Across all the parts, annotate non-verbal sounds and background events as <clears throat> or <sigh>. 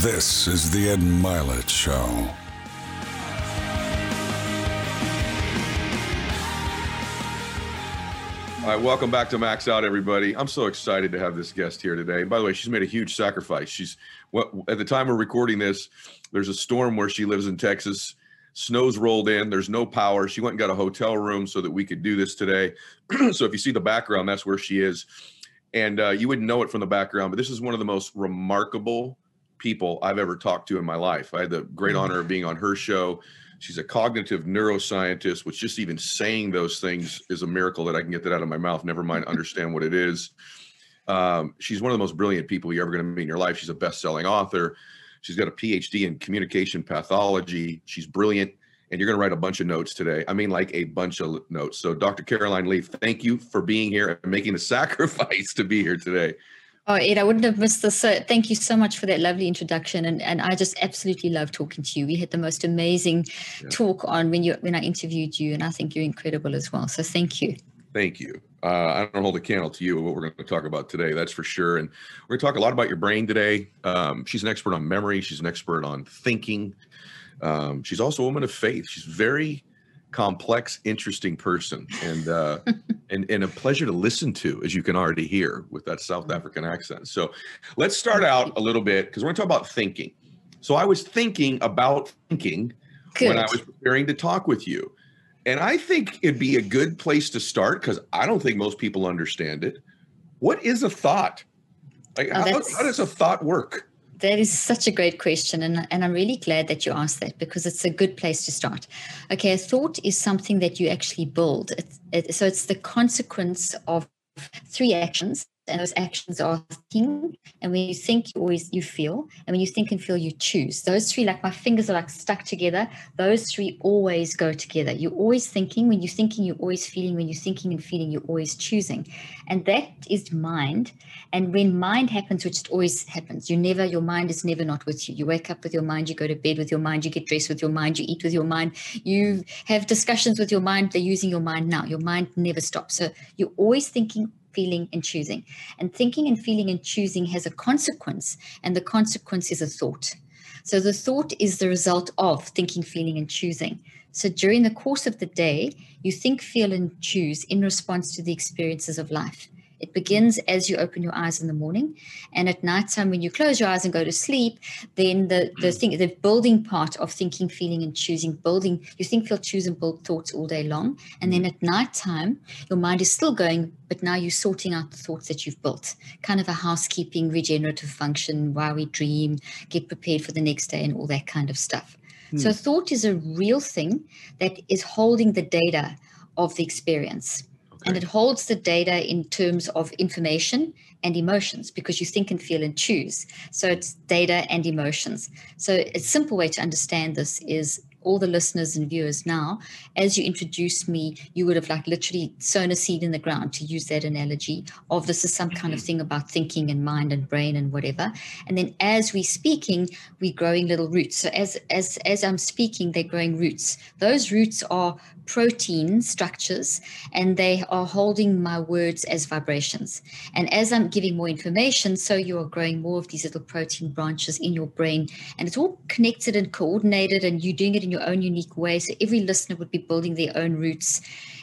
This is the Ed Mylett Show. All right, welcome back to Max Out, everybody. I'm so excited to have this guest here today. By the way, she's made a huge sacrifice. She's what at the time we're recording this, there's a storm where she lives in Texas. Snow's rolled in. There's no power. She went and got a hotel room so that we could do this today. <clears throat> so if you see the background, that's where she is. And uh, you wouldn't know it from the background, but this is one of the most remarkable people I've ever talked to in my life. I had the great Mm-hmm. honor of being on her show. She's a cognitive neuroscientist, which just even saying those things is a miracle that I can get that out of my mouth, never mind <laughs> understand what it is. Um, she's one of the most brilliant people you're ever going to meet in your life. She's a best selling author. She's got a PhD in communication pathology. She's brilliant. And you're going to write a bunch of notes today. I mean, like a bunch of notes. So, Dr. Caroline Leaf, thank you for being here and making the <laughs> sacrifice to be here today. Oh, Ed, I wouldn't have missed this. So thank you so much for that lovely introduction. And, and I just absolutely love talking to you. We had the most amazing Yeah. talk on when you when I interviewed you, and I think you're incredible as well. So thank you. Thank you. Uh, I don't hold a candle to you of what we're going to talk about today, that's for sure. And we're going to talk a lot about your brain today. Um, she's an expert on memory, she's an expert on thinking. Um, she's also a woman of faith. She's very complex, interesting person, and uh, <laughs> and and a pleasure to listen to, as you can already hear with that South African accent. So, let's start out a little bit because we're going to talk about thinking. So, I was thinking about thinking Good. when I was preparing to talk with you. And I think it'd be a good place to start because I don't think most people understand it. What is a thought? Like, Oh, how, how does a thought work? That is such a great question. And, and I'm really glad that you asked that because it's a good place to start. Okay, a thought is something that you actually build. It's, it, so it's the consequence of three actions. And those actions are thinking. And when you think, you always you feel. And when you think and feel, you choose. Those three, like my fingers are like stuck together. Those three always go together. You're always thinking. When you're thinking, you're always feeling. When you're thinking and feeling, you're always choosing. And that is mind. And when mind happens, which it always happens, you never, your mind is never not with you. You wake up with your mind, you go to bed with your mind, you get dressed with your mind, you eat with your mind, you have discussions with your mind. They're using your mind now. Your mind never stops. So you're always thinking, feeling, and choosing. And thinking and feeling and choosing has a consequence, and the consequence is a thought. So the thought is the result of thinking, feeling, and choosing. So during the course of the day, you think, feel, and choose in response to the experiences of life. It begins as you open your eyes in the morning, and at nighttime when you close your eyes and go to sleep, then the the hmm. thing the building part of thinking, feeling, and choosing, building you think, feel, choose, and build thoughts all day long, and then hmm. at nighttime your mind is still going, but now you're sorting out the thoughts that you've built, kind of a housekeeping, regenerative function, why we dream, get prepared for the next day, and all that kind of stuff. So hmm. thought is a real thing that is holding the data of the experience. And it holds the data in terms of information and emotions because you think and feel and choose. So it's data and emotions. So a simple way to understand this is all the listeners and viewers now, as you introduced me, you would have like literally sown a seed in the ground to use that analogy of this is some kind of mm-hmm. thing about thinking and mind and brain and whatever. And then as we're speaking, we're growing little roots. So as as as I'm speaking, they're growing roots. Those roots are protein structures and they are holding my words as vibrations. And as I'm giving more information, so you are growing more of these little protein branches in your brain. And it's all connected and coordinated, and you're doing it in your own unique way. So every listener would be building their own roots.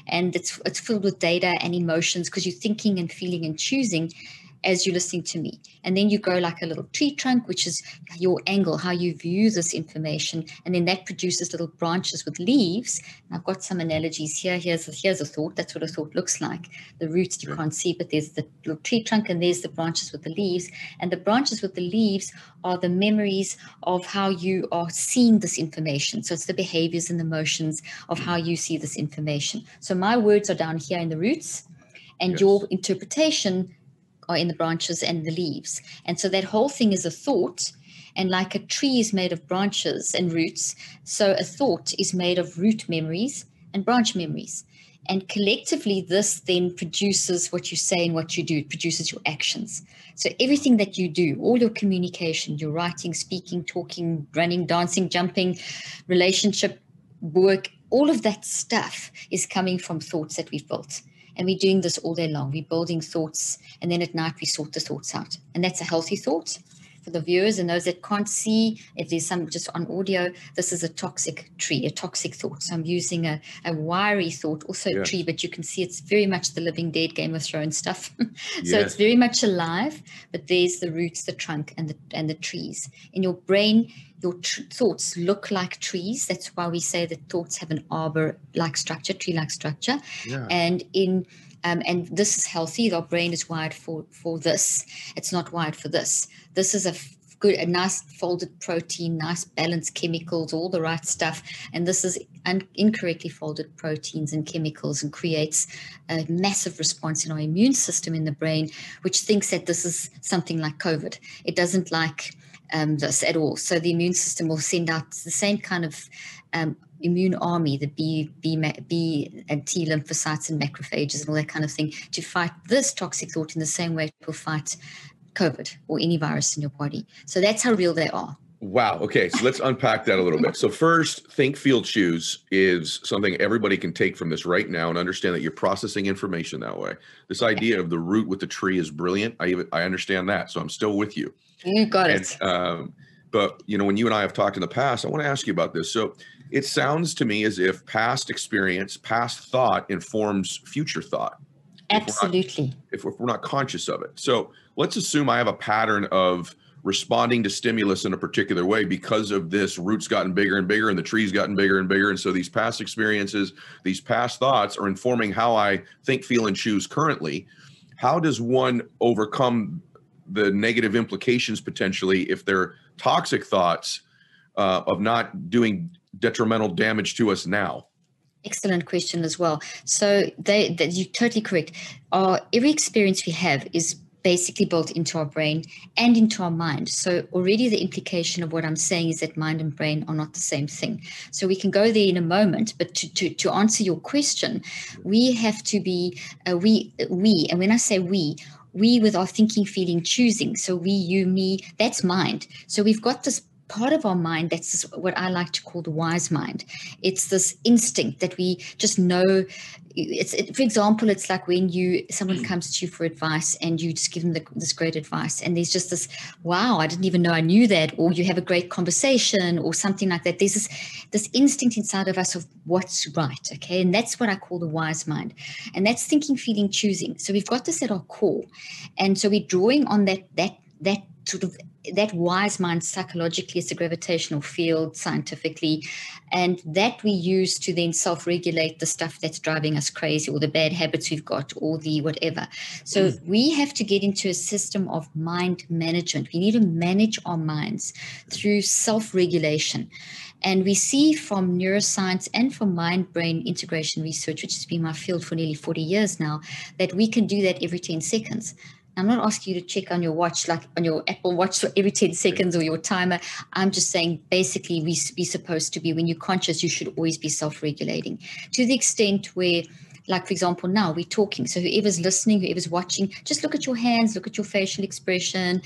And it's it's filled with data and emotions because you're thinking and feeling and choosing as you're listening to me. And then you grow like a little tree trunk, which is your angle, how you view this information. And then that produces little branches with leaves. And I've got some analogies here. Here's a, here's a thought. That's what a thought looks like. The roots you can't see, but there's the little tree trunk and there's the branches with the leaves. And the branches with the leaves are the memories of how you are seeing this information. So it's the behaviors and the motions of how you see this information. So my words are down here in the roots, and Yes. your interpretation are in the branches and the leaves. And so that whole thing is a thought. And like a tree is made of branches and roots, so a thought is made of root memories and branch memories. And collectively, this then produces what you say and what you do. It produces your actions. So everything that you do, all your communication, your writing, speaking, talking, running, dancing, jumping, relationship, work, all of that stuff is coming from thoughts that we've built. And we're doing this all day long. We're building thoughts, and then at night we sort the thoughts out. And that's a healthy thought. For the viewers and those that can't see, if there's some just on audio, this is a toxic tree, a toxic thought. So I'm using a, a wiry thought, also a tree, but you can see it's very much the living dead Game of Thrones stuff. <laughs> so yes. it's very much alive, but there's the roots, the trunk, and the and the trees. In your brain, your tr- thoughts look like trees. That's why we say that thoughts have an arbor-like structure, tree-like structure. Yeah. And in um, and this is healthy. Our brain is wired for for this. It's not wired for this. This is a good, a nice folded protein, nice balanced chemicals, all the right stuff. And this is un- incorrectly folded proteins and chemicals and creates a massive response in our immune system in the brain, which thinks that this is something like COVID. It doesn't like um, this at all. So the immune system will send out the same kind of um, immune army, the B, B, B and T lymphocytes and macrophages and all that kind of thing to fight this toxic thought in the same way it will fight COVID or any virus in your body. So that's how real they are. Wow. Okay. So let's unpack that a little bit. So, first, think, feel, choose is something everybody can take from this right now and understand that you're processing information that way. This idea of the root with the tree is brilliant. I even, I understand that. So, I'm still with you. You got and, it. Um, but, you know, when you and I have talked in the past, I want to ask you about this. So, it sounds to me as if past experience, past thought informs future thought. Absolutely. If we're, not, if we're not conscious of it. So, let's assume I have a pattern of responding to stimulus in a particular way because of this roots gotten bigger and bigger and the trees gotten bigger and bigger and so these past experiences these past thoughts are informing how i think feel and choose currently how does one overcome the negative implications potentially if they're toxic thoughts uh, of not doing detrimental damage to us now Excellent question as well. So they, they, you're totally correct. Our, every experience we have is basically built into our brain and into our mind. So already the implication of what I'm saying is that mind and brain are not the same thing. So we can go there in a moment, but to, to, to answer your question, we have to be, uh, we, we, and when I say we, we with our thinking, feeling, choosing. So we, you, me, that's mind. So we've got this part of our mind that's what I like to call the wise mind. It's this instinct that we just know. It's it, for example, it's like when you someone mm. comes to you for advice and you just give them the, this great advice, and there's just this, wow, I didn't even know I knew that, or you have a great conversation or something like that. There's this this instinct inside of us of what's right, okay, and that's what I call the wise mind, and that's thinking, feeling, choosing. So we've got this at our core, and so we're drawing on that that that sort of that wise mind psychologically is a gravitational field scientifically and that we use to then self-regulate the stuff that's driving us crazy or the bad habits we've got or the whatever so mm. we have to get into a system of mind management we need to manage our minds through self-regulation and we see from neuroscience and from mind brain integration research, which has been my field for nearly 40 years now, that we can do that every 10 seconds. I'm not asking you to check on your watch, like on your Apple Watch every 10 seconds or your timer. I'm just saying basically we be supposed to be, when you're conscious, you should always be self regulating to the extent where like for example now we're talking. So whoever's listening whoever's watching just look at your hands look at your facial expression.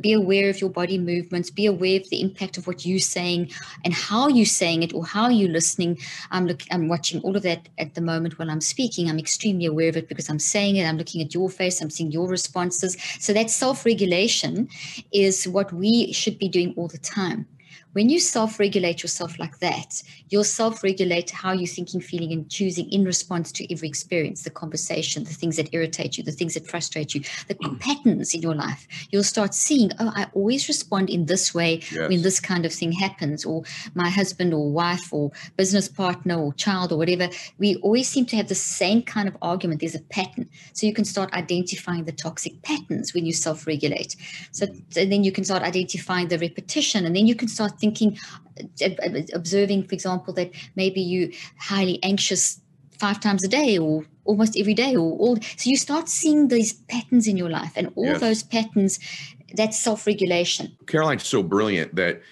Be aware of your body movements. Be aware of the impact of what you're saying and how you're saying it or how you're listening. I'm looking i'm watching all of that at the moment while i'm speaking. I'm extremely aware of it because i'm saying it. I'm looking at your face. I'm seeing your responses. So that self-regulation is what we should be doing all the time when you self regulate yourself like that, you'll self regulate how you're thinking, feeling, and choosing in response to every experience, the conversation, the things that irritate you, the things that frustrate you, the mm. patterns in your life. You'll start seeing, oh, I always respond in this way yes. when this kind of thing happens, or my husband or wife or business partner or child or whatever. We always seem to have the same kind of argument. There's a pattern. So you can start identifying the toxic patterns when you self regulate. So and then you can start identifying the repetition, and then you can start thinking, observing, for example, that maybe you highly anxious five times a day or almost every day or all so you start seeing these patterns in your life and all yes. those patterns that's self-regulation caroline's so brilliant that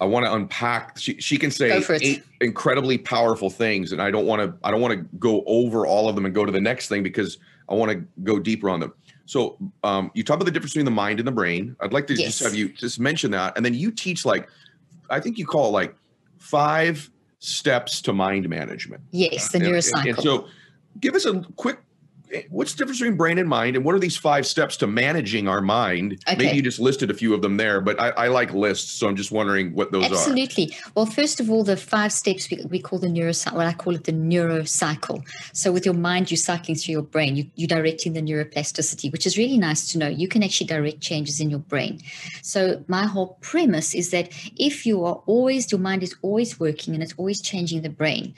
i want to unpack she, she can say eight incredibly powerful things and i don't want to i don't want to go over all of them and go to the next thing because i want to go deeper on them so um, you talk about the difference between the mind and the brain i'd like to yes. just have you just mention that and then you teach like I think you call it like five steps to mind management. Yes, the neurocycle. And, and so give us a quick what's the difference between brain and mind, and what are these five steps to managing our mind? Okay. Maybe you just listed a few of them there, but I, I like lists, so I'm just wondering what those Absolutely. are. Absolutely. Well, first of all, the five steps we, we call the neurocycle. Well, I call it the neurocycle. So with your mind, you're cycling through your brain. You, you're directing the neuroplasticity, which is really nice to know. You can actually direct changes in your brain. So my whole premise is that if you are always, your mind is always working and it's always changing the brain,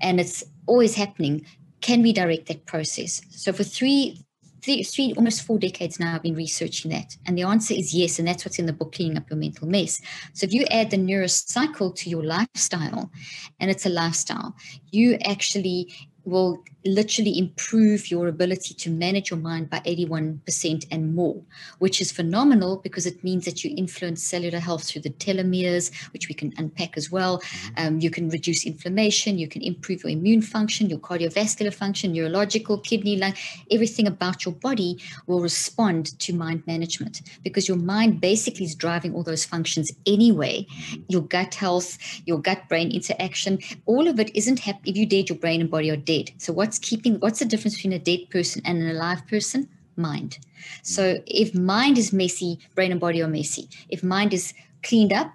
and it's always happening, can we direct that process? So for three, three, three, almost four decades now, I've been researching that. And the answer is yes. And that's what's in the book, Cleaning Up Your Mental Mess. So if you add the neurocycle to your lifestyle, and it's a lifestyle, you actually will literally improve your ability to manage your mind by 81% and more, which is phenomenal because it means that you influence cellular health through the telomeres, which we can unpack as well. Mm-hmm. Um, you can reduce inflammation, you can improve your immune function, your cardiovascular function, neurological, kidney, lung, everything about your body will respond to mind management because your mind basically is driving all those functions anyway. Mm-hmm. Your gut health, your gut brain interaction, all of it isn't happening if you dead, your brain and body are dead. So what's keeping what's the difference between a dead person and an alive person? Mind. So if mind is messy brain and body are messy. If mind is cleaned up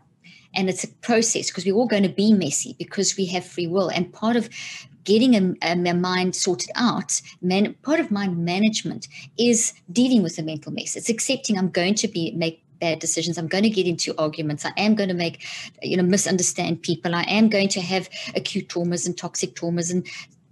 and it's a process because we're all going to be messy because we have free will. And part of getting a, a, mind sorted out man, part of mind management is dealing with the mental mess. It's accepting i'm going to be make bad decisions. I'm going to get into arguments. I am going to make you know misunderstand people. I am going to have acute traumas and toxic traumas and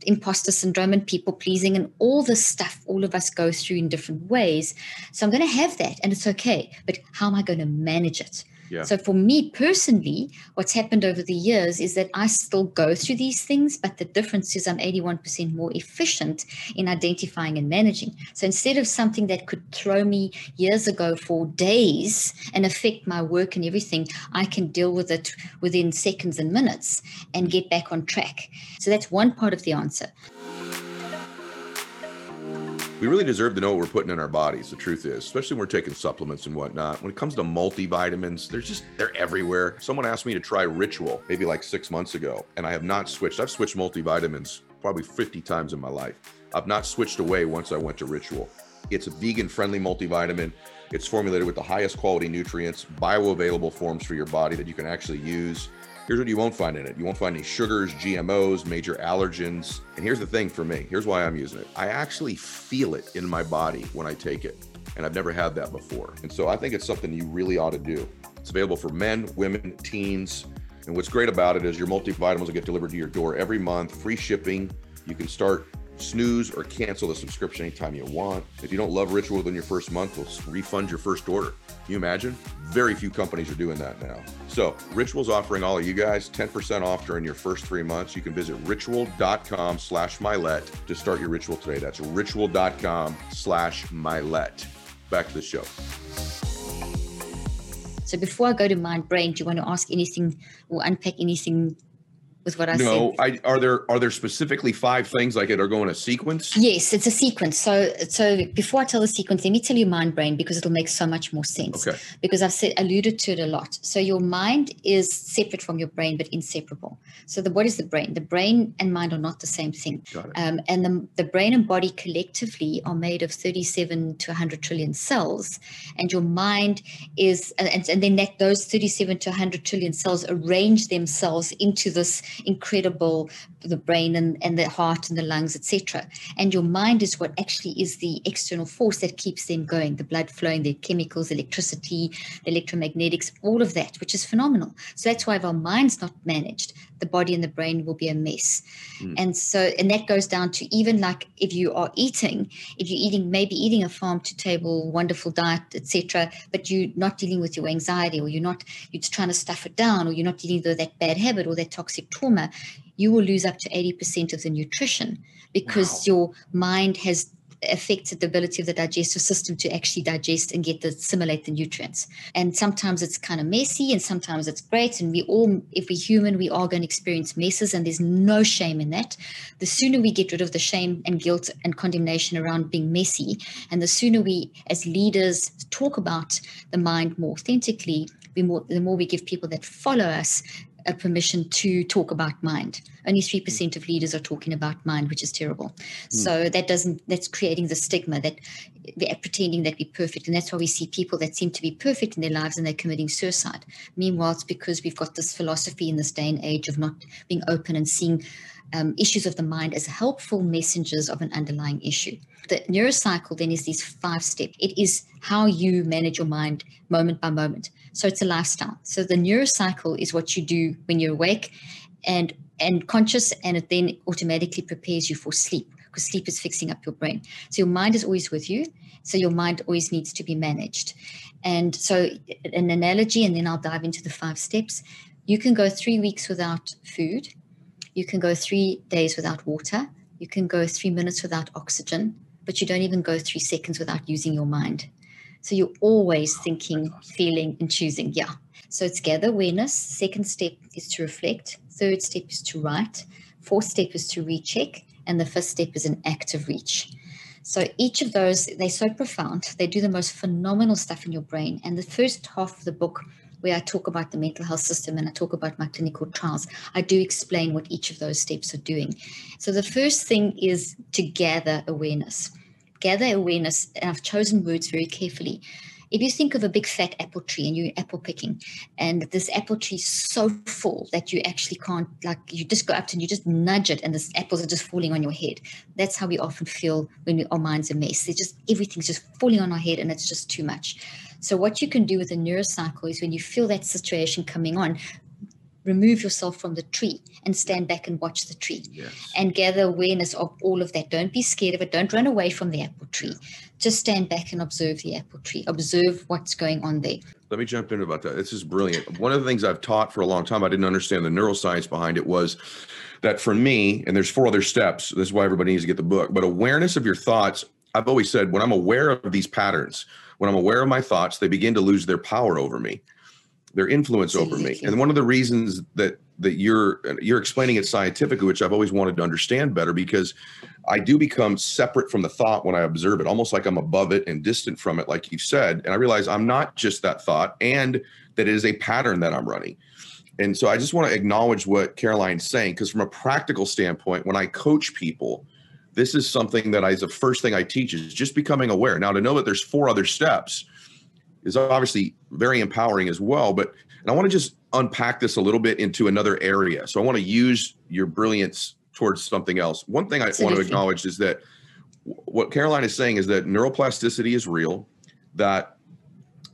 imposter syndrome and people pleasing and all this stuff all of us go through in different ways. So I'm going to have that and it's okay. But how am I going to manage it? Yeah. So for me personally, what's happened over the years is that I still go through these things, but the difference is I'm 81% more efficient in identifying and managing. So instead of something that could throw me years ago for days and affect my work and everything, I can deal with it within seconds and minutes and get back on track. So that's one part of the answer we really deserve to know what we're putting in our bodies. The truth is, especially when we're taking supplements and whatnot. When it comes to multivitamins, they're just they're everywhere. Someone asked me to try Ritual maybe like six months ago, and I have not switched. I've switched multivitamins probably 50 times in my life. I've not switched away once I went to Ritual. It's a vegan friendly multivitamin. It's formulated with the highest quality nutrients, bioavailable forms for your body that you can actually use. Here's what you won't find in it. You won't find any sugars, GMOs, major allergens. And here's the thing for me. Here's why I'm using it. I actually feel it in my body when I take it. And I've never had that before. And so I think it's something you really ought to do. It's available for men, women, teens. And what's great about it is your multivitamins will get delivered to your door every month, free shipping. You can start snooze or cancel the subscription anytime you want. If you don't love Ritual within your first month, we'll refund your first order. Can you imagine? Very few companies are doing that now. So Ritual's offering all of you guys 10% off during your first three months. You can visit ritual.com slash Mylett to start your ritual today. That's ritual.com slash Mylett. Back to the show. So before I go to mind brain, do you want to ask anything or unpack anything with what I no, said. No, are there are there specifically five things like it are going a sequence? Yes, it's a sequence. So so before I tell the sequence, let me tell you mind brain because it'll make so much more sense. Okay. Because I've said alluded to it a lot. So your mind is separate from your brain, but inseparable. So the what is the brain? The brain and mind are not the same thing. Got it. Um, and the the brain and body collectively are made of 37 to 100 trillion cells, and your mind is and, and then that those 37 to 100 trillion cells arrange themselves into this incredible the brain and, and the heart and the lungs etc and your mind is what actually is the external force that keeps them going the blood flowing the chemicals electricity the electromagnetics all of that which is phenomenal. So that's why if our mind's not managed the body and the brain will be a mess mm. and so and that goes down to even like if you are eating if you're eating maybe eating a farm to table wonderful diet etc but you're not dealing with your anxiety or you're not you're just trying to stuff it down or you're not dealing with that bad habit or that toxic trauma you will lose up to 80% of the nutrition because wow. your mind has affected the ability of the digestive system to actually digest and get the assimilate the nutrients. And sometimes it's kind of messy and sometimes it's great. And we all, if we're human, we are going to experience messes and there's no shame in that. The sooner we get rid of the shame and guilt and condemnation around being messy, and the sooner we as leaders talk about the mind more authentically, the more, the more we give people that follow us a permission to talk about mind. Only 3% of leaders are talking about mind, which is terrible. Mm. So that doesn't, that's creating the stigma that they're pretending that we're perfect. And that's why we see people that seem to be perfect in their lives and they're committing suicide. Meanwhile, it's because we've got this philosophy in this day and age of not being open and seeing um, issues of the mind as helpful messengers of an underlying issue. The neurocycle then is these five steps. It is how you manage your mind moment by moment. So it's a lifestyle. So the neurocycle is what you do when you're awake and and conscious, and it then automatically prepares you for sleep because sleep is fixing up your brain. So your mind is always with you. So your mind always needs to be managed. And so an analogy, and then I'll dive into the five steps. You can go three weeks without food. You can go three days without water. You can go three minutes without oxygen, but you don't even go three seconds without using your mind. So you're always thinking, feeling, and choosing. Yeah. So it's gather awareness. Second step is to reflect. Third step is to write. Fourth step is to recheck. And the fifth step is an active reach. So each of those, they're so profound. They do the most phenomenal stuff in your brain. And the first half of the book, where I talk about the mental health system and I talk about my clinical trials, I do explain what each of those steps are doing. So the first thing is to gather awareness. Gather awareness, and I've chosen words very carefully if you think of a big fat apple tree and you're apple picking, and this apple tree is so full that you actually can't, like, you just go up to and you just nudge it, and the apples are just falling on your head. That's how we often feel when we, our mind's a mess. It's just everything's just falling on our head, and it's just too much. So, what you can do with a neurocycle is when you feel that situation coming on, remove yourself from the tree and stand back and watch the tree yes. and gather awareness of all of that. Don't be scared of it. Don't run away from the apple tree. Just stand back and observe the apple tree. Observe what's going on there. Let me jump in about that. This is brilliant. One of the things I've taught for a long time, I didn't understand the neuroscience behind it, was that for me, and there's four other steps. This is why everybody needs to get the book, but awareness of your thoughts. I've always said when I'm aware of these patterns, when I'm aware of my thoughts, they begin to lose their power over me their influence over me. And one of the reasons that that you're you're explaining it scientifically, which I've always wanted to understand better, because I do become separate from the thought when I observe it, almost like I'm above it and distant from it, like you said. And I realize I'm not just that thought, and that it is a pattern that I'm running. And so I just want to acknowledge what Caroline's saying, because from a practical standpoint, when I coach people, this is something that I, the first thing I teach is just becoming aware. Now, to know that there's four other steps is obviously very empowering as well. But and I want to just unpack this a little bit into another area. So I want to use your brilliance towards something else. One thing I want to acknowledge is that what Caroline is saying is that neuroplasticity is real, that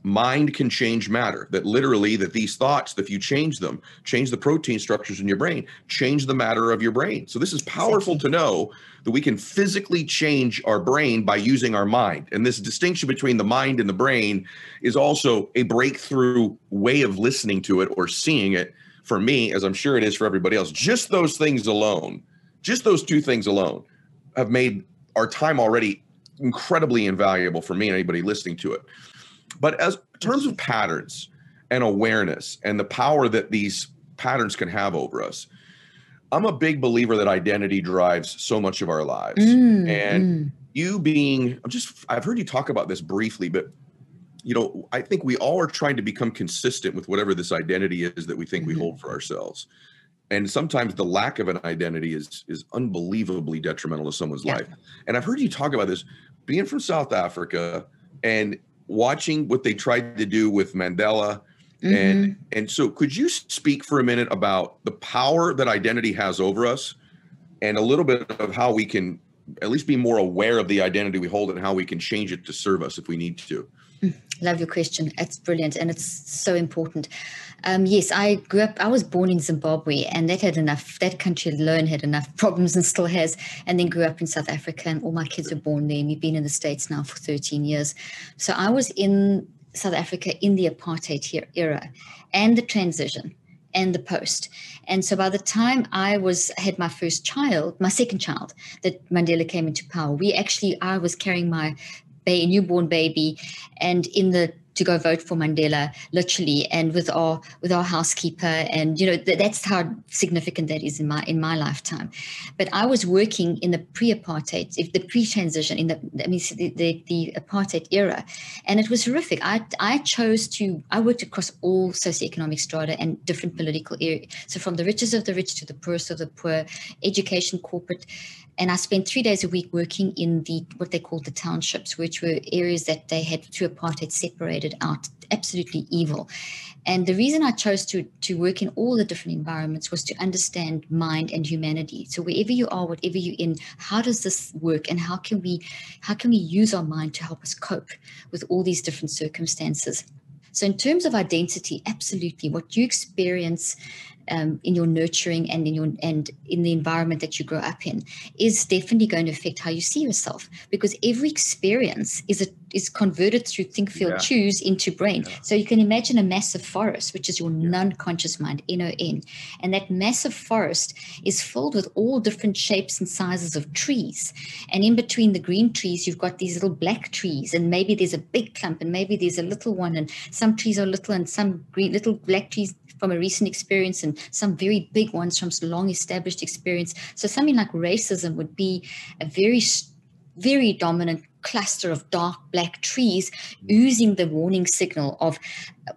mind can change matter that literally that these thoughts if you change them change the protein structures in your brain change the matter of your brain. So this is powerful to know that we can physically change our brain by using our mind. And this distinction between the mind and the brain is also a breakthrough way of listening to it or seeing it for me as i'm sure it is for everybody else. Just those things alone just those two things alone have made our time already incredibly invaluable for me and anybody listening to it but as in terms of patterns and awareness and the power that these patterns can have over us, I'm a big believer that identity drives so much of our lives. Mm, and mm. you being, I'm just, I've heard you talk about this briefly, but you know, I think we all are trying to become consistent with whatever this identity is that we think mm-hmm. we hold for ourselves. And sometimes the lack of an identity is is unbelievably detrimental to someone's yeah. life. And I've heard you talk about this being from South Africa and watching what they tried to do with Mandela. Mm-hmm. And and so could you speak for a minute about the power that identity has over us and a little bit of how we can at least be more aware of the identity we hold and how we can change it to serve us if we need to? Mm, love your question. It's brilliant and it's so important. Um, yes, I grew up, I was born in Zimbabwe and that had enough, that country alone had enough <laughs> problems and still has. And then grew up in South Africa and all my kids were born there. And we've been in the States now for 13 years. So I was in South Africa in the apartheid era and the transition and the post. And so by the time I was had my first child, my second child, that Mandela came into power, we actually I was carrying my baby, newborn baby, and in the to go vote for Mandela, literally, and with our with our housekeeper, and you know th- that's how significant that is in my in my lifetime. But I was working in the pre-apartheid, if the pre-transition, in the I mean the, the, the apartheid era, and it was horrific. I I chose to I worked across all socioeconomic strata and different political areas. So from the richest of the rich to the poorest of the poor, education, corporate, and I spent three days a week working in the what they called the townships, which were areas that they had through apartheid separated out, absolutely evil. And the reason I chose to to work in all the different environments was to understand mind and humanity. So wherever you are, whatever you're in, how does this work, and how can we how can we use our mind to help us cope with all these different circumstances? So, in terms of identity, absolutely, what you experience um, in your nurturing and in your and in the environment that you grow up in is definitely going to affect how you see yourself. Because every experience is a, is converted through think feel yeah. choose into brain yeah. so you can imagine a massive forest which is your yeah. non-conscious mind n-o-n and that massive forest is filled with all different shapes and sizes of trees and in between the green trees you've got these little black trees and maybe there's a big clump and maybe there's a little one and some trees are little and some green little black trees from a recent experience and some very big ones from long established experience. So something like racism would be a very, very dominant cluster of dark black trees oozing the warning signal of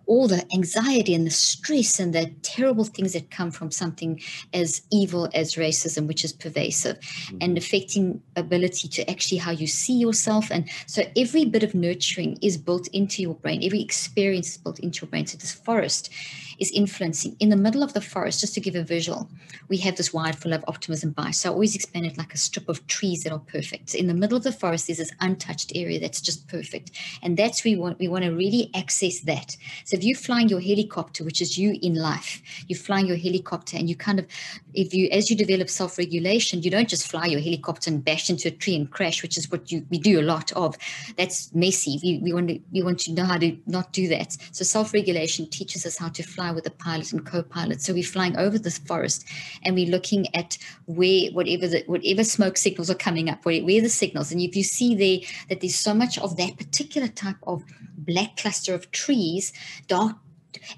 all the anxiety and the stress and the terrible things that come from something as evil as racism which is pervasive mm-hmm. and affecting ability to actually how you see yourself. And so every bit of nurturing is built into your brain. Every experience is built into your brain. So this forest is influencing in the middle of the forest just to give a visual we have this wide full of optimism bias so i always explain it like a strip of trees that are perfect so in the middle of the forest there's this untouched area that's just perfect and that's we want we want to really access that so if you're flying your helicopter, which is you in life, you're flying your helicopter and you kind of, if you, as you develop self-regulation, you don't just fly your helicopter and bash into a tree and crash, which is what you, we do a lot of. That's messy. We, we want to, we want to know how to not do that. So self-regulation teaches us how to fly with a pilot and co-pilot. So we're flying over the forest and we're looking at where, whatever the, whatever smoke signals are coming up, where, where the signals. And if you see there that there's so much of that particular type of black cluster of trees, dark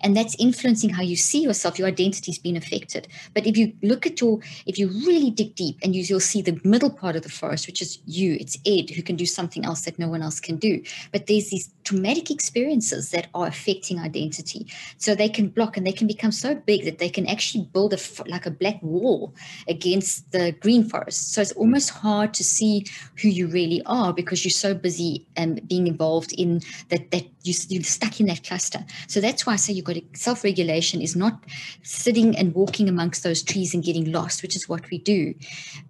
and that's influencing how you see yourself your identity's been affected. But if you look at your if you really dig deep and you, you'll see the middle part of the forest which is you. It's ed who can do something else that no one else can do. But there's these traumatic experiences that are affecting identity. So they can block and they can become so big that they can actually build a like a black wall against the green forest. So it's almost hard to see who you really are because you're so busy um, being involved in that that you, you're stuck in that cluster. So that's why I say you've got self regulation is not sitting and walking amongst those trees and getting lost, which is what we do,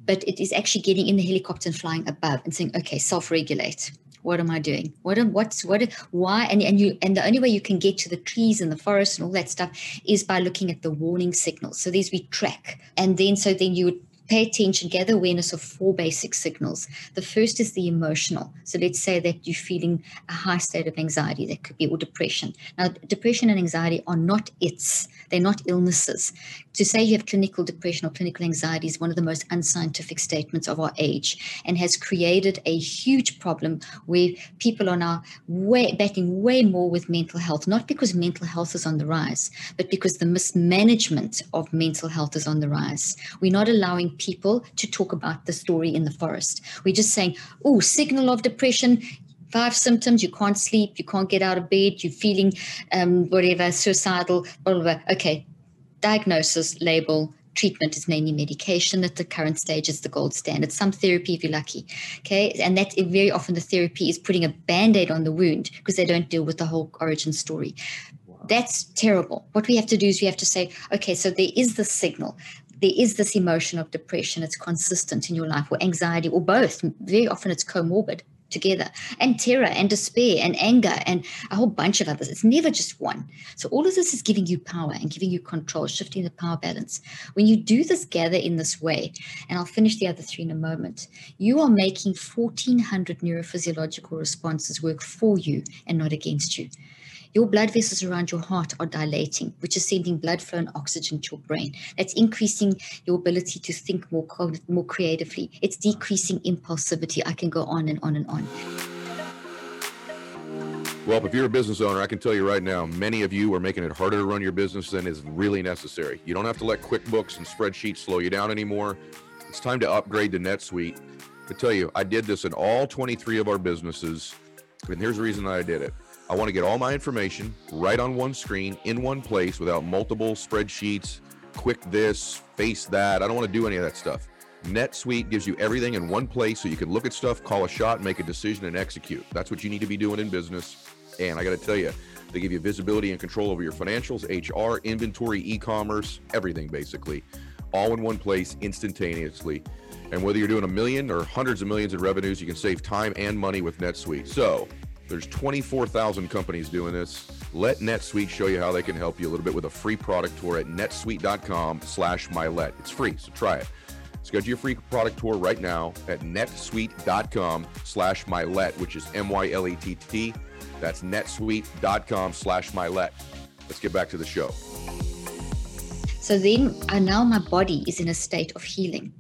but it is actually getting in the helicopter and flying above and saying, okay, self regulate. What am I doing? What am what's what why and, and you and the only way you can get to the trees and the forest and all that stuff is by looking at the warning signals. So these we track. And then so then you would pay attention, gather awareness of four basic signals. The first is the emotional. So let's say that you're feeling a high state of anxiety, that could be, or depression. Now, depression and anxiety are not its, they're not illnesses. To say you have clinical depression or clinical anxiety is one of the most unscientific statements of our age and has created a huge problem where people are now way, battling way more with mental health, not because mental health is on the rise, but because the mismanagement of mental health is on the rise. We're not allowing people to talk about the story in the forest. We're just saying, oh, signal of depression, five symptoms you can't sleep you can't get out of bed you're feeling um, whatever suicidal blah, blah, blah. okay diagnosis, label, treatment is mainly medication at the current stage is the gold standard some therapy if you're lucky okay? And that very often the therapy is putting a band-aid on the wound because they don't deal with the whole origin story. That's terrible. What we have to do is we have to say okay so there is the signal there is this emotion of depression it's consistent in your life or anxiety or both very often it's comorbid together and terror and despair and anger and a whole bunch of others. It's never just one. So all of this is giving you power and giving you control, shifting the power balance. When you do this gather in this way, and I'll finish the other three in a moment, you are making 1400 neurophysiological responses work for you and not against you your blood vessels around your heart are dilating, which is sending blood flow and oxygen to your brain. That's increasing your ability to think more, more creatively. It's decreasing impulsivity. I can go on and on and on. Well, if you're a business owner, I can tell you right now, many of you are making it harder to run your business than is really necessary. You don't have to let QuickBooks and spreadsheets slow you down anymore. It's time to upgrade to NetSuite. I tell you, I did this in all 23 of our businesses, and here's the reason that I did it. I want to get all my information right on one screen in one place without multiple spreadsheets, quick this, face that. I don't want to do any of that stuff. NetSuite gives you everything in one place so you can look at stuff, call a shot, make a decision, and execute. That's what you need to be doing in business. And I got to tell you, they give you visibility and control over your financials, HR, inventory, e commerce, everything basically, all in one place instantaneously. And whether you're doing a million or hundreds of millions in revenues, you can save time and money with NetSuite. So there's 24,000 companies doing this. Let NetSuite show you how they can help you a little bit with a free product tour at netsuite.com slash Mylett. It's free, so try it. Schedule your free product tour right now at netsuite.com slash Mylett, which is M-Y-L-E-T-T. That's netsuite.com slash Mylett. Let's get back to the show. So then uh, now my body is in a state of healing.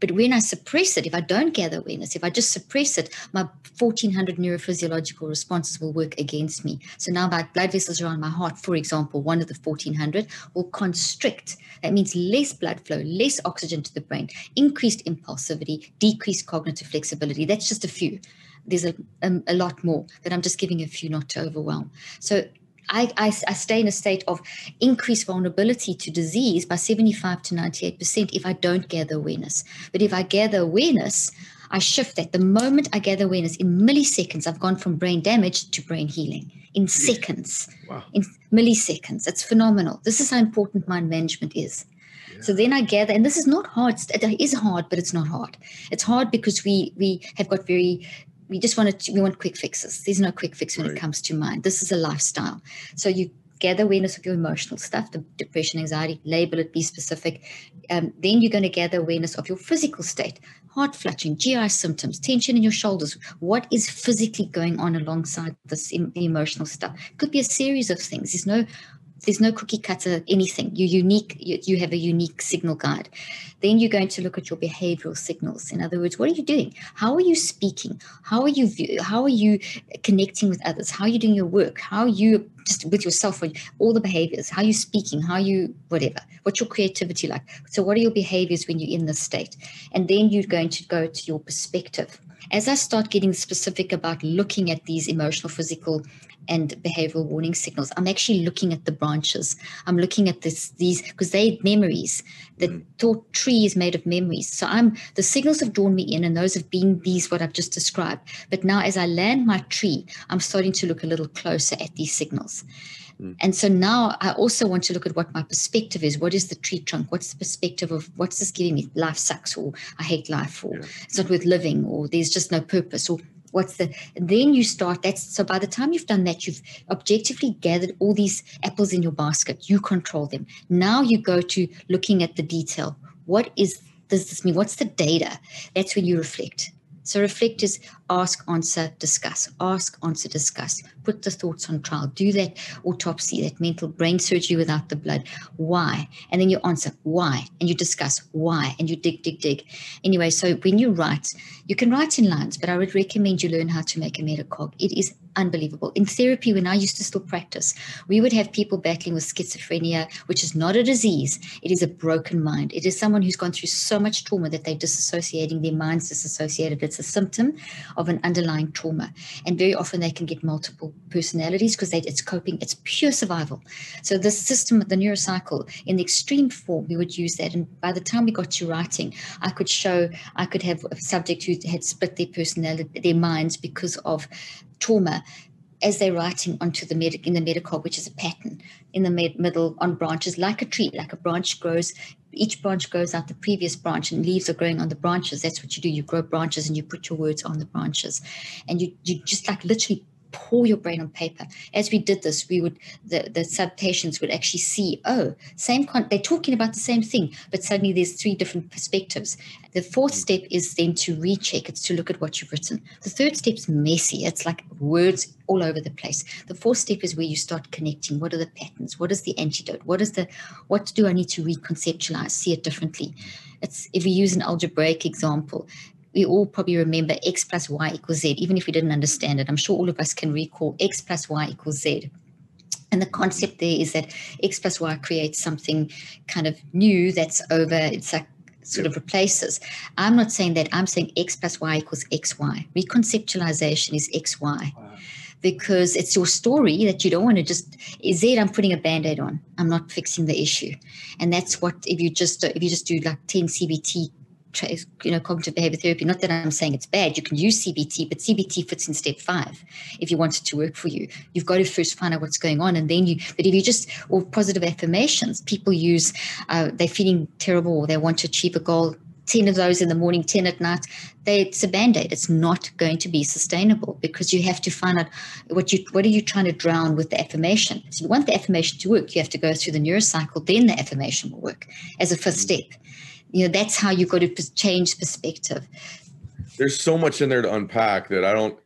But when I suppress it, if I don't gather awareness, if I just suppress it, my 1400 neurophysiological responses will work against me. So now my blood vessels around my heart, for example, one of the 1400 will constrict. That means less blood flow, less oxygen to the brain, increased impulsivity, decreased cognitive flexibility. That's just a few. There's a, a, a lot more, but I'm just giving a few not to overwhelm. So I, I, I, stay in a state of increased vulnerability to disease by 75 to 98% if I don't gather awareness. But if I gather awareness, I shift that. The moment I gather awareness, in milliseconds, I've gone from brain damage to brain healing. In seconds, wow. in milliseconds. It's phenomenal. This is how important mind management is. Yeah. So then I gather, and this is not hard. It is hard, but it's not hard. It's hard because we we have got very we just want to we want quick fixes. There's no quick fix when right. it comes to mind. This is a lifestyle. So you gather awareness of your emotional stuff the depression anxiety label it be specific. Um, then you're going to gather awareness of your physical state. Heart fluttering gi symptoms tension in your shoulders. What is physically going on alongside this the emotional stuff? Could be a series of things. There's no there's no cookie cutter anything. You're unique you, you have a unique signal guide. Then you're going to look at your behavioral signals. In other words what are you doing? How are you speaking? How are you how are you connecting with others? How are you doing your work? How are you just with yourself all the behaviors? How are you speaking? How are you whatever. What's your creativity like? So what are your behaviors when you're in this state? And then you're going to go to your perspective. As I start getting specific about looking at these emotional, physical, and behavioral warning signals, I'm actually looking at the branches. I'm looking at this these because they memories. The mm. thought tree is made of memories. So I'm the signals have drawn me in, and those have been these what I've just described. But now as I land my tree, I'm starting to look a little closer at these signals. Mm. And so now I also want to look at what my perspective is. What is the tree trunk? What's the perspective of what's this giving me? Life sucks, or I hate life, or yeah. it's not worth living, or there's just no purpose, or what's the then you start that's so by the time you've done that you've objectively gathered all these apples in your basket. You control them. Now you go to looking at the detail. What is does this mean? What's the data? That's when you reflect so reflect is ask, answer, discuss. Ask, answer, discuss. Put the thoughts on trial. Do that autopsy, that mental brain surgery without the blood. Why? And then you answer why, and you discuss why, and you dig, dig, dig. Anyway, so when you write, you can write in lines, but I would recommend you learn how to make a metacog. It is unbelievable. In therapy, when I used to still practice, we would have people battling with schizophrenia, which is not a disease. It is a broken mind. It is someone who's gone through so much trauma that they're disassociating, their mind's disassociated. It's a symptom of an underlying trauma. And very often they can get multiple personalities because it's coping, it's pure survival. So the system, of the neurocycle, in the extreme form, we would use that. And by the time we got to writing, I could show, I could have a subject who had split their personality, their minds because of trauma as they're writing onto the medic in the metacog, which is a pattern in the med- middle on branches, like a tree, like a branch grows. Each branch grows out the previous branch, and leaves are growing on the branches. That's what you do. You grow branches, and you put your words on the branches, and you you just like literally pour your brain on paper. As we did this, we would the the sub patients would actually see, oh, same con- they're talking about the same thing, but suddenly there's three different perspectives. The fourth mm. step is then to recheck. It's to look at what you've written. The third step's messy. It's like words all over the place. The fourth step is where you start connecting. What are the patterns? What is the antidote? What is the what do I need to reconceptualize? See it differently. It's if we use an algebraic example, we all probably remember x plus y equals z, even if we didn't understand it. I'm sure all of us can recall x plus y equals z. And the concept there is that x plus y creates something kind of new that's over, it's like sort of replaces. I'm not saying that, I'm saying x plus y equals xy. Reconceptualization is xy. Because it's your story that you don't want to just Z. I'm putting a band-aid on. I'm not fixing the issue, and that's what if you just if you just do like 10 CBT you know, cognitive behavior therapy. Not that I'm saying it's bad. You can use CBT, but CBT fits in step five. If you want it to work for you, you've got to first find out what's going on, and then you. But if you just or positive affirmations, people use. Uh, they're feeling terrible, or they want to achieve a goal. 10 of those in the morning, 10 at night, they, it's a band-aid. It's not going to be sustainable because you have to find out what you what are you trying to drown with the affirmation. So you want the affirmation to work, you have to go through the neurocycle, then the affirmation will work as a first step you know that's how you've got to change perspective. There's so much in there to unpack that i don't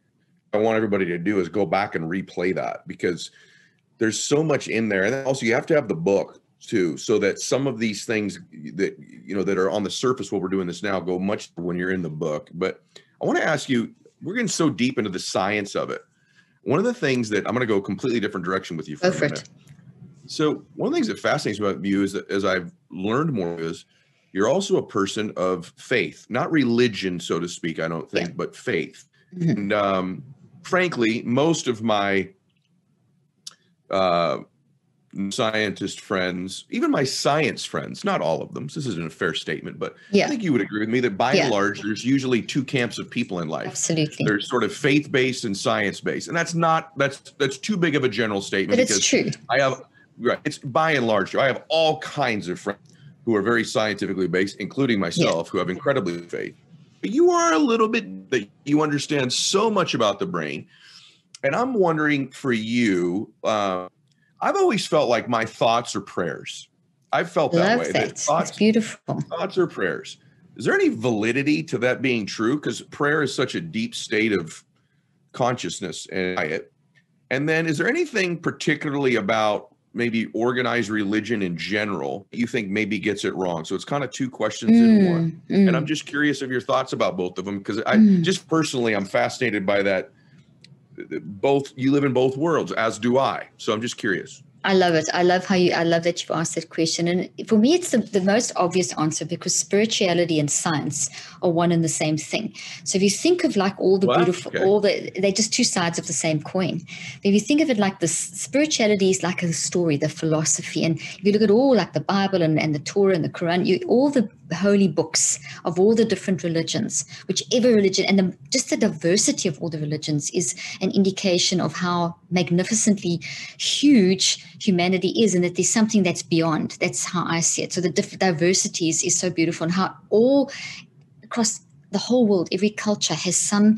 i want everybody to do is go back and replay that because there's so much in there. And also you have to have the book too so that some of these things that you know that are on the surface while we're doing this now go much when you're in the book. But i want to ask you we're getting so deep into the science of it. One of the things that i'm going to go completely different direction with you for, for a minute. so one of the things that fascinates me about you is that as i've learned more is you're also a person of faith, not religion, so to speak, I don't think, yeah. but faith. Mm-hmm. And um, frankly, most of my uh, scientist friends, even my science friends, not all of them, this isn't a fair statement, but yeah. I think you would agree with me that by yeah. and large, there's usually two camps of people in life. Absolutely. There's sort of faith-based and science-based. And that's not that's that's too big of a general statement. But it's true. I have right. It's by and large, I have all kinds of friends who are very scientifically based, including myself, yeah. who have incredibly faith. But you are a little bit that you understand so much about the brain. And I'm wondering for you, uh, I've always felt like my thoughts are prayers. I've felt that Love way. That. that thoughts, it's beautiful. Thoughts are prayers. Is there any validity to that being true? Because prayer is such a deep state of consciousness and. And then is there anything particularly about maybe organized religion in general you think maybe gets it wrong so it's kind of two questions mm, in one mm. and i'm just curious of your thoughts about both of them because i mm. just personally i'm fascinated by that both you live in both worlds as do i so i'm just curious I love it. I love how you, I love that you've asked that question. And for me, it's the, the most obvious answer because spirituality and science are one and the same thing. So if you think of like all the beautiful, okay. all the, they're just two sides of the same coin. But if you think of it like this, spirituality is like a story, the philosophy. And if you look at all like the Bible and, and the Torah and the Quran, you, all the holy books of all the different religions, whichever religion, and the, just the diversity of all the religions is an indication of how magnificently huge humanity is, and that there's something that's beyond. That's how I see it. So the diff- diversity is, is so beautiful, and how all across the whole world, every culture has some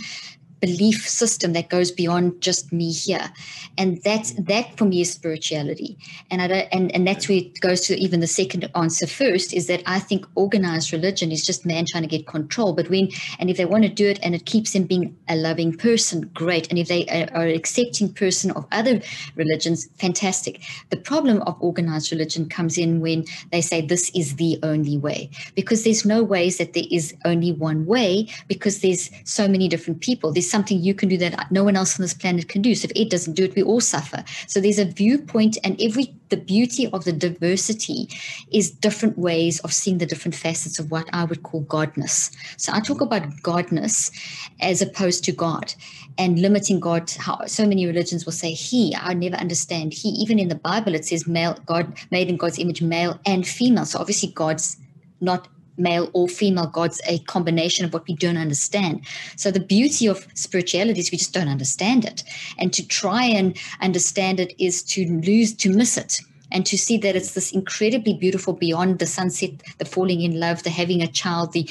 belief system that goes beyond just me here. And that's that for me is spirituality. And i don't and, and that's where it goes to even the second answer first is that i think organized religion is just man trying to get control. But when and if they want to do it and it keeps them being a loving person great. And if they are an accepting person of other religions fantastic. The problem of organized religion comes in when they say this is the only way. Because there's no ways that there is only one way because there's so many different people. There's something you can do that no one else on this planet can do. So if it doesn't do it, we all suffer. So there's a viewpoint, and every the beauty of the diversity is different ways of seeing the different facets of what I would call godness. So I talk about godness as opposed to God and limiting God. How so many religions will say He. I never understand He. Even in the Bible, it says male God made in God's image, male and female. So obviously God's not male or female gods a combination of what we don't understand. So the beauty of spirituality is we just don't understand it. And to try and understand it is to lose, to miss it. And to see that it's this incredibly beautiful beyond the sunset, the falling in love, the having a child, the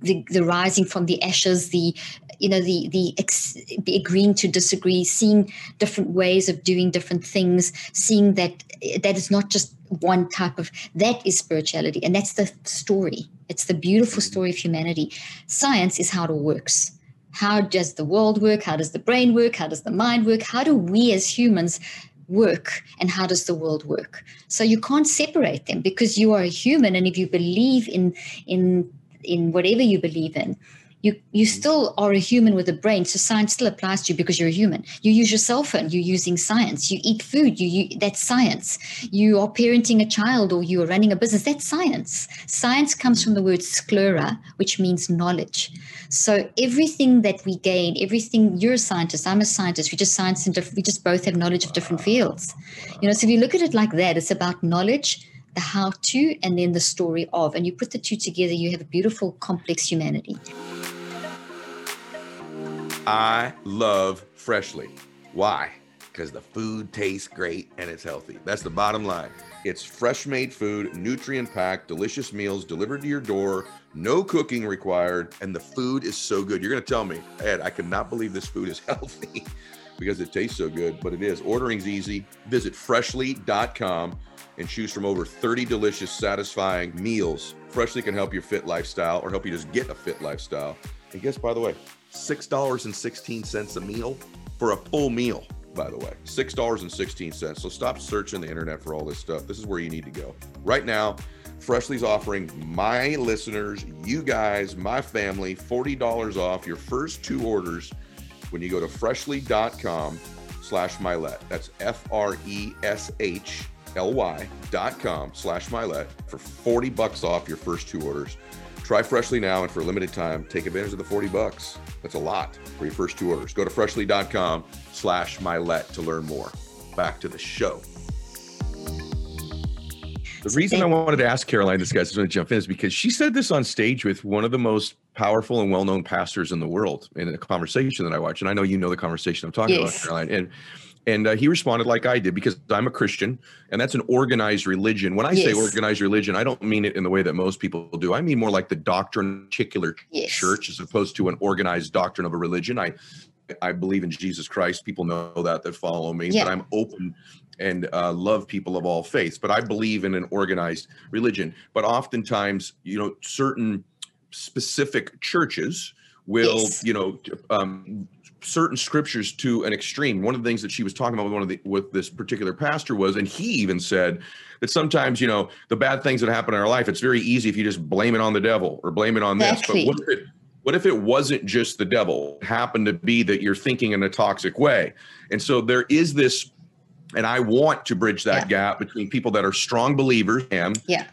the, the rising from the ashes, the you know the the, ex, the agreeing to disagree, seeing different ways of doing different things, seeing that that is not just one type of that is spirituality and that's the story it's the beautiful mm-hmm. story of humanity. Science is how it all works. How does the world work? How does the brain work? How does the mind work? How do we as humans work? And how does the world work? So you can't separate them because you are a human and if you believe in in in whatever you believe in you you mm. still are a human with a brain so science still applies to you because you're a human. You use your cell phone you're using science. You eat food you, you that's science. You are parenting a child or you are running a business that's science. Science comes from the word sclera which means knowledge. So everything that we gain everything you're a scientist i'm a scientist we just science and we just both have knowledge of different fields. You know so if you look at it like that it's about knowledge the how to and then the story of and you put the two together you have a beautiful complex humanity I love Freshly. Why? Because the food tastes great and it's healthy. That's the bottom line. It's fresh made food, nutrient packed, delicious meals delivered to your door, no cooking required, and the food is so good. You're going to tell me, Ed, I cannot believe this food is <laughs> healthy because it tastes so good, but it is. Ordering's easy. Visit freshly.com and choose from over 30 delicious, satisfying meals. Freshly can help your fit lifestyle or help you just get a fit lifestyle. And guess, by the way, $6.16 a meal for a full meal, by the way. $6.16. So stop searching the internet for all this stuff. This is where you need to go. Right now, Freshly's offering my listeners, you guys, my family, $40 off your first two orders when you go to freshly.com slash Mylett. That's F-R-E-S-H L-Y dot com slash Mylett for 40 bucks off your first two orders. Try Freshly now and for a limited time, take advantage of the 40 bucks. That's a lot for your first two orders. Go to freshly.com slash Mylett to learn more. Back to the show. The reason I wanted to ask Caroline this, guys, going to jump in, is because she said this on stage with one of the most powerful and well-known pastors in the world in a conversation that I watched. And I know you know the conversation I'm talking yes. about, Caroline. And and uh, he responded like I did because I'm a Christian and that's an organized religion. When I yes. say organized religion, I don't mean it in the way that most people do. I mean more like the doctrine particular yes. church as opposed to an organized doctrine of a religion. I I believe in Jesus Christ. People know that that follow me, yeah. but I'm open and uh, love people of all faiths. But I believe in an organized religion. But oftentimes, you know, certain specific churches will, yes. you know, um, certain scriptures to an extreme. One of the things that she was talking about with one of the with this particular pastor was, and he even said that sometimes, you know, the bad things that happen in our life, it's very easy if you just blame it on the devil or blame it on exactly. this. But what if it what if it wasn't just the devil? It happened to be that you're thinking in a toxic way. And so there is this and I want to bridge that yeah. gap between people that are strong believers and yeah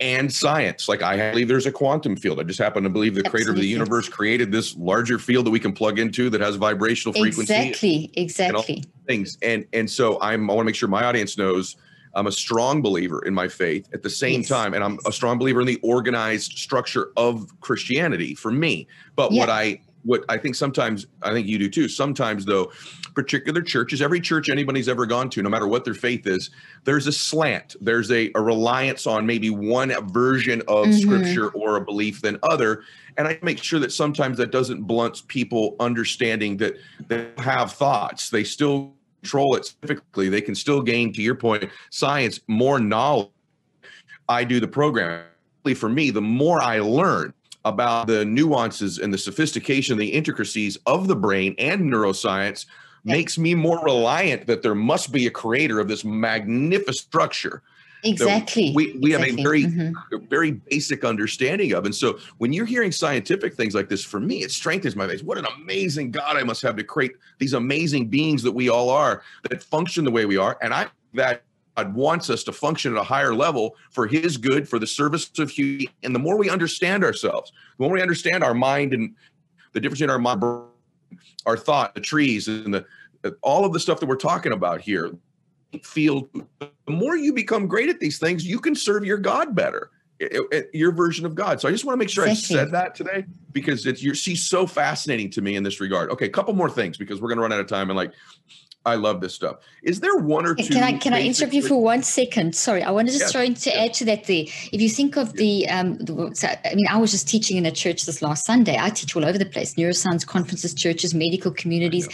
and science. Like I believe there's a quantum field. I just happen to believe the Absolutely. creator of the universe created this larger field that we can plug into that has vibrational frequency. Exactly. Exactly. And things. And and so I'm I want to make sure my audience knows I'm a strong believer in my faith at the same yes. time, and I'm a strong believer in the organized structure of Christianity for me. But yeah. what I what I think sometimes I think you do too. Sometimes though, particular churches, every church anybody's ever gone to, no matter what their faith is, there's a slant. There's a, a reliance on maybe one version of mm-hmm. scripture or a belief than other. And I make sure that sometimes that doesn't blunt people understanding that they have thoughts. They still control it specifically. They can still gain, to your point, science, more knowledge. I do the program. For me, the more I learn, about the nuances and the sophistication, the intricacies of the brain and neuroscience makes me more reliant that there must be a creator of this magnificent structure. Exactly. We we exactly. have a very mm-hmm. very basic understanding of. And so when you're hearing scientific things like this, for me, it strengthens my faith. What an amazing God I must have to create these amazing beings that we all are that function the way we are. And I that God wants us to function at a higher level for his good, for the service of humanity. And the more we understand ourselves, the more we understand our mind and the difference in our mind, our thought, the trees, and the all of the stuff that we're talking about here, feel the more you become great at these things, you can serve your God better, eh, eh, eh, your version of God. So I just want to make sure I said that today because it's you're she's so fascinating to me in this regard. Okay, a couple more things because we're going to run out of time and like I love this stuff. Is there one or two? Can I can I interrupt you for one second? Sorry, I want to just yes, throw in to yes. add to that. The if you think of the, um, the, I mean, I was just teaching in a church this last Sunday. I teach all over the place: neuroscience conferences, churches, medical communities.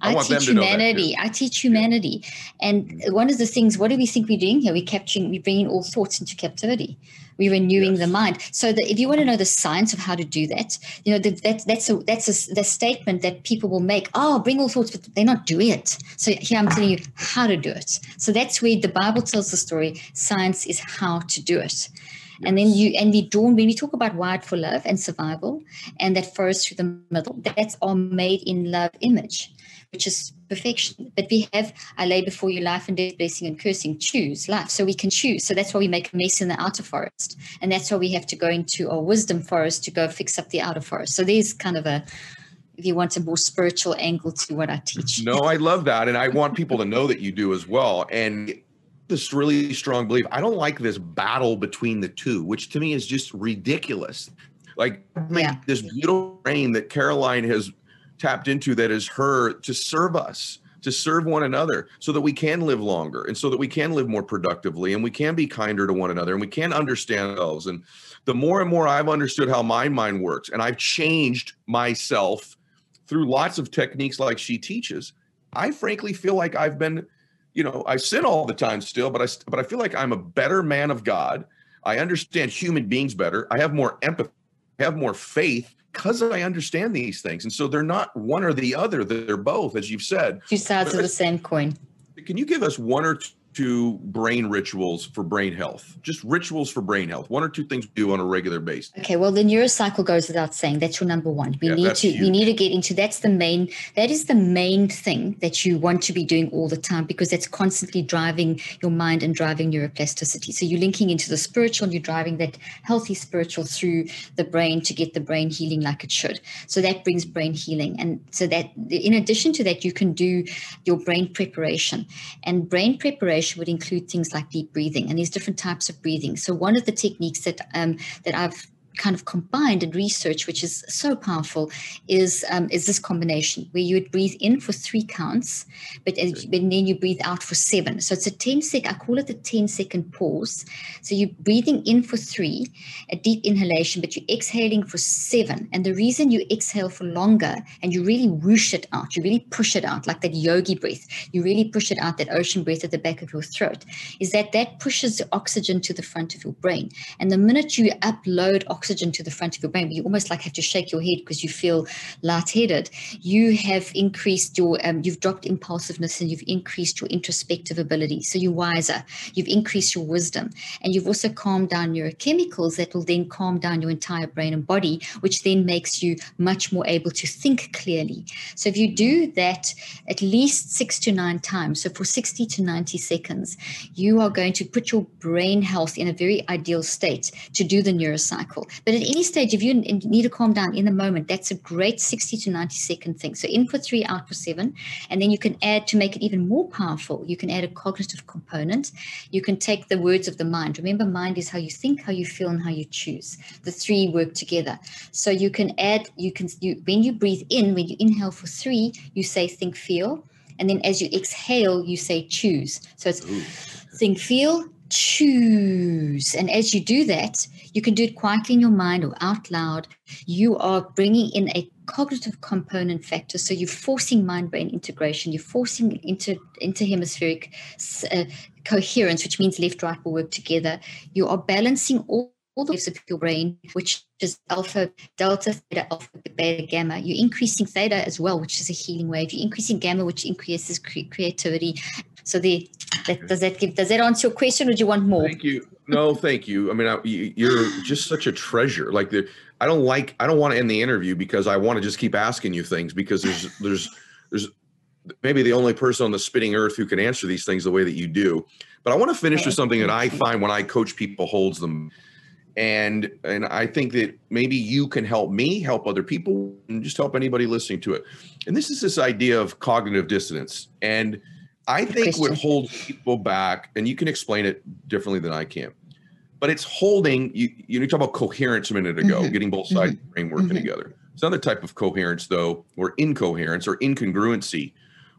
I, I teach humanity. I teach humanity, and mm-hmm. one of the things. What do we think we're doing here? We're capturing. We're bringing all thoughts into captivity we're renewing yes. the mind. So that if you want to know the science of how to do that, you know the, that that's a that's a the statement that people will make. Oh, bring all thoughts, but they're not doing it. So here I'm telling you how to do it. So that's where the Bible tells the story. Science is how to do it. And then you and we dawn when we talk about wired for love and survival and that forest through the middle, that's our made in love image, which is perfection. But we have I lay before you life and death, blessing and cursing. Choose life. So we can choose. So that's why we make a mess in the outer forest. And that's why we have to go into our wisdom forest to go fix up the outer forest. So there's kind of a if you want a more spiritual angle to what I teach. No, I love that. And I want people to know that you do as well. And this really strong belief. I don't like this battle between the two, which to me is just ridiculous. Like yeah. this beautiful brain that Caroline has tapped into that is her to serve us, to serve one another so that we can live longer and so that we can live more productively and we can be kinder to one another and we can understand ourselves. And the more and more I've understood how my mind works and I've changed myself through lots of techniques like she teaches, I frankly feel like I've been, you know, I sin all the time still, but I but I feel like I'm a better man of God. I understand human beings better. I have more empathy, I have more faith because I understand these things. And so they're not one or the other, they're both, as you've said. Two sides of the same coin. Can you give us one or two to brain rituals for brain health? Just rituals for brain health. One or two things we do on a regular basis. Okay, well the neurocycle goes without saying. That's your number one. We yeah, need to huge. we need to get into that's the main that is the main thing that you want to be doing all the time because that's constantly driving your mind and driving neuroplasticity. So you're linking into the spiritual, you're driving that healthy spiritual through the brain to get the brain healing like it should. So that brings brain healing. And so that in addition to that, you can do your brain preparation. And brain preparation would include things like deep breathing and these different types of breathing. So one of the techniques that um, that I've kind of combined in research, which is so powerful, is um, is this combination where you would breathe in for three counts, but, uh, but then you breathe out for seven. So it's a 10 sec, I call it a 10 second pause. So you're breathing in for three, a deep inhalation, but you're exhaling for seven. And the reason you exhale for longer and you really whoosh it out, you really push it out like that yogi breath, you really push it out, that ocean breath at the back of your throat, is that that pushes the oxygen to the front of your brain. And the minute you upload oxygen, oxygen to the front of your brain, but you almost like have to shake your head because you feel lightheaded, you have increased your, um, you've dropped impulsiveness and you've increased your introspective ability. So you're wiser, you've increased your wisdom, and you've also calmed down neurochemicals that will then calm down your entire brain and body, which then makes you much more able to think clearly. So if you do that at least six to nine times, so for 60 to 90 seconds, you are going to put your brain health in a very ideal state to do the neurocycle. But at any stage, if you need to calm down in the moment, that's a great 60 to 90 second thing. So in for three, out for seven. And then you can add to make it even more powerful, you can add a cognitive component. You can take the words of the mind. Remember, mind is how you think, how you feel, and how you choose. The three work together. So you can add, you can, you, when you breathe in, when you inhale for three, you say, think, feel. And then as you exhale, you say choose. So it's Ooh. think, feel, choose. And as you do that, you can do it quietly in your mind or out loud. You are bringing in a cognitive component factor. So you're forcing mind brain integration, you're forcing inter, interhemispheric uh, coherence, which means left right will work together. You are balancing all all the waves of your brain, which is alpha, delta, theta, alpha, beta, gamma. You're increasing theta as well, which is a healing wave. You're increasing gamma, which increases cre- creativity. So the that, does that give does that answer your question, or do you want more? Thank you. No, thank you. I mean, I, you're just such a treasure. Like the, I don't like. I don't want to end the interview because I want to just keep asking you things because there's there's there's maybe the only person on the spinning earth who can answer these things the way that you do. But I want to finish with something that I find when I coach people holds them and and i think that maybe you can help me help other people and just help anybody listening to it and this is this idea of cognitive dissonance and i think what holds people back and you can explain it differently than i can but it's holding you you talk about coherence a minute ago mm-hmm. getting both sides mm-hmm. of the brain working mm-hmm. together it's another type of coherence though or incoherence or incongruency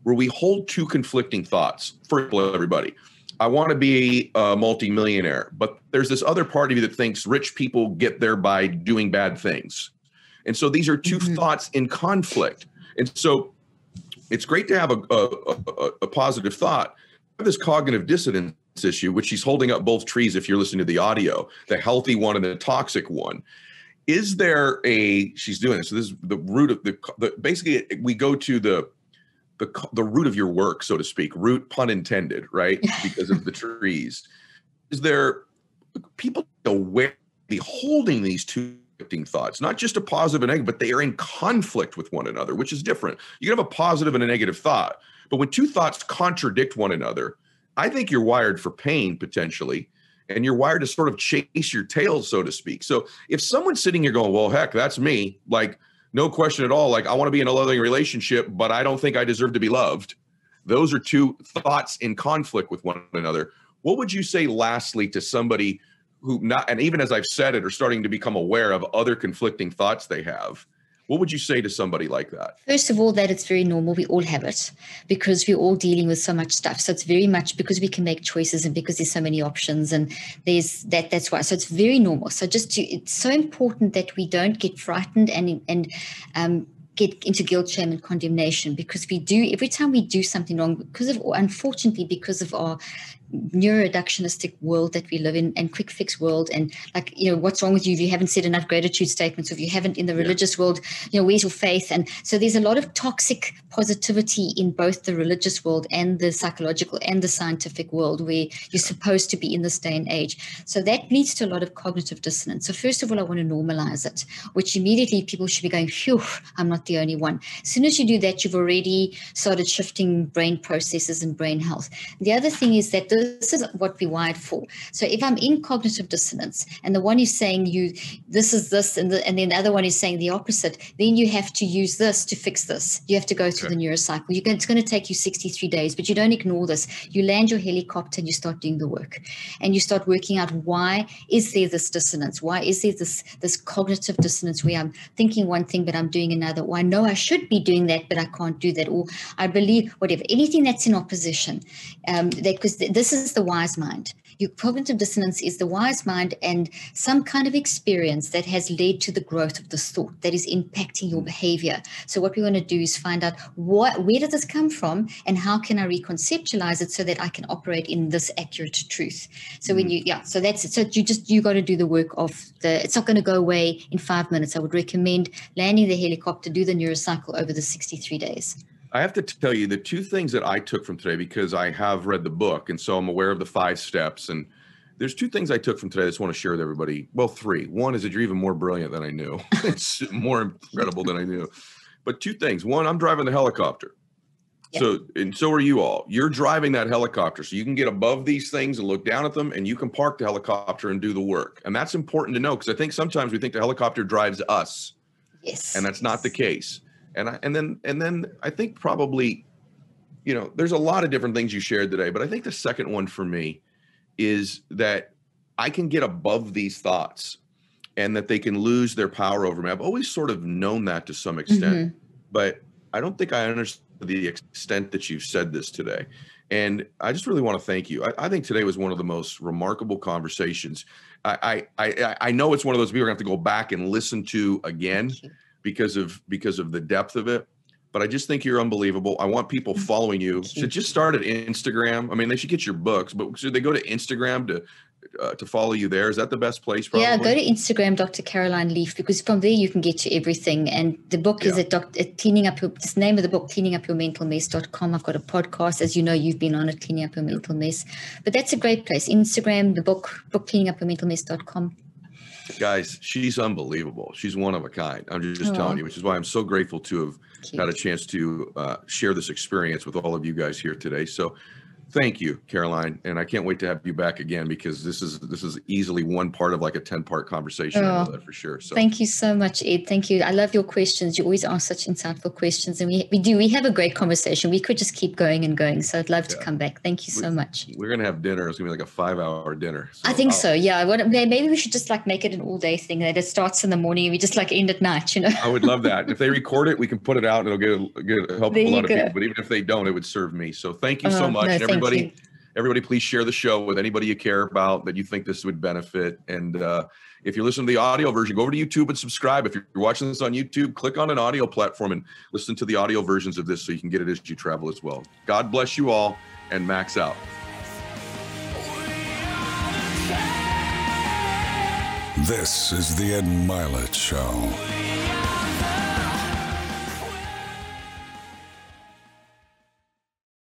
where we hold two conflicting thoughts for everybody I want to be a multimillionaire, but there's this other part of you that thinks rich people get there by doing bad things. And so these are 2 mm-hmm. thoughts in conflict. And so it's great to have a, a, a, a positive thought. This cognitive dissonance issue, which she's holding up both trees if you're listening to the audio, the healthy one and the toxic one. Is there a, she's doing this. So this is the root of the, the basically, we go to the, the the root of your work, so to speak. Root, pun intended, right? <laughs> Because of the trees. Is there people aware be holding these two thoughts, not just a positive and negative, but they are in conflict with one another, which is different. You can have a positive and a negative thought, but when two thoughts contradict one another, I think you're wired for pain potentially, and you're wired to sort of chase your tail, so to speak. So if someone's sitting here going, "Well, heck, that's me," like no question at all, like I want to be in a loving relationship, but I don't think I deserve to be loved. Those are two thoughts in conflict with one another. What would you say, lastly, to somebody who not, and even as I've said it, are starting to become aware of other conflicting thoughts they have? What would you say to somebody like that? First of all, that it's very normal. We all have it because we're all dealing with so much stuff. So it's very much because we can make choices and because there's so many options and there's that. That's why. So it's very normal. So just to, it's so important that we don't get frightened and and um, get into guilt, shame, and condemnation because we do every time we do something wrong because of, or unfortunately, because of our neuroreductionistic world that we live in and quick fix world and like you know what's wrong with you if you haven't said enough gratitude statements or if you haven't in the religious world you know where's your faith? And so there's a lot of toxic positivity in both the religious world and the psychological and the scientific world where you're supposed to be in this day and age. So that leads to a lot of cognitive dissonance. So first of all i want to normalize it which immediately people should be going phew i'm not the only one. As soon as you do that you've already started shifting brain processes and brain health. The other thing is that the this is what we wired for. So if I'm in cognitive dissonance and the one is saying you this is this and, the, and then the other one is saying the opposite, then you have to use this to fix this. You have to go through okay. the neurocycle. You can, it's going to take you 63 days, but you don't ignore this. You land your helicopter and you start doing the work, and you start working out why is there this dissonance? Why is there this this cognitive dissonance where I'm thinking one thing but I'm doing another? Or I know I should be doing that but I can't do that, or I believe whatever anything that's in opposition. Um, because this is the wise mind. Your cognitive dissonance is the wise mind and some kind of experience that has led to the growth of this thought that is impacting your behavior. So what we want to do is find out what where does this come from and how can I reconceptualize it so that I can operate in this accurate truth. So mm when you yeah, so that's it. So you just you got to do the work of the it's not going to go away in five minutes. I would recommend landing the helicopter, do the neurocycle over the 63 days. I have to tell you the two things that I took from today because I have read the book and so I'm aware of the five steps. And there's two things I took from today I just want to share with everybody. Well, three. One is that you're even more brilliant than I knew. <laughs> it's more incredible than I knew. But two things. One, I'm driving the helicopter. Yep. So and so are you all. You're driving that helicopter, so you can get above these things and look down at them, and you can park the helicopter and do the work. And that's important to know because I think sometimes we think the helicopter drives us. Yes. And that's not the case and I, and then and then I think probably, you know, there's a lot of different things you shared today, but I think the second one for me is that I can get above these thoughts and that they can lose their power over me. I've always sort of known that to some extent, mm-hmm. but I don't think I understand the extent that you've said this today. And I just really want to thank you. I, I think today was one of the most remarkable conversations. I, I I I know it's one of those we're gonna have to go back and listen to again because of because of the depth of it but I just think you're unbelievable. I want people mm-hmm. following you. Should just start at Instagram. I mean, they should get your books, but should they go to Instagram to uh, to follow you there? Is that the best place? Probably? Yeah, go to Instagram, Dr. Caroline Leaf, because from there you can get to everything. And the book yeah. is at, doc, at cleaning up your. This name of the book, cleaning up your mental mess.com. I've got a podcast, as you know, you've been on it, cleaning up your mental mess. But that's a great place. Instagram, the book, book cleaning up your mental mess.com guys, she's unbelievable. She's one of a kind. I'm just, telling you, which is why I'm so grateful to have Cute. had a chance to uh, share this experience with all of you guys here today. So thank you caroline and i can't wait to have you back again because this is this is easily one part of like a 10 part conversation oh, for sure so. thank you so much ed. Thank you. I love your questions. You always ask such insightful questions and we, we do we have a great conversation. We could just keep going and going so i'd love yeah. to come back. Thank you so we, much. we're gonna have dinner. It's gonna be like a five hour dinner so i think I'll, so yeah. What, maybe we should just like make it an all day thing that it starts in the morning and we just like end at night you know? I would love that. If they record it we can put it out and it'll get, get help a lot of people but even if they don't it would serve me so thank you so oh, much no, everybody everybody please share the show with anybody you care about that you think this would benefit. And uh, if you're listening to the audio version go over to youtube and subscribe. If you're watching this on youtube click on an audio platform and listen to the audio versions of this so you can get it as you travel as well. God bless you all and max out. This is the ed mylett show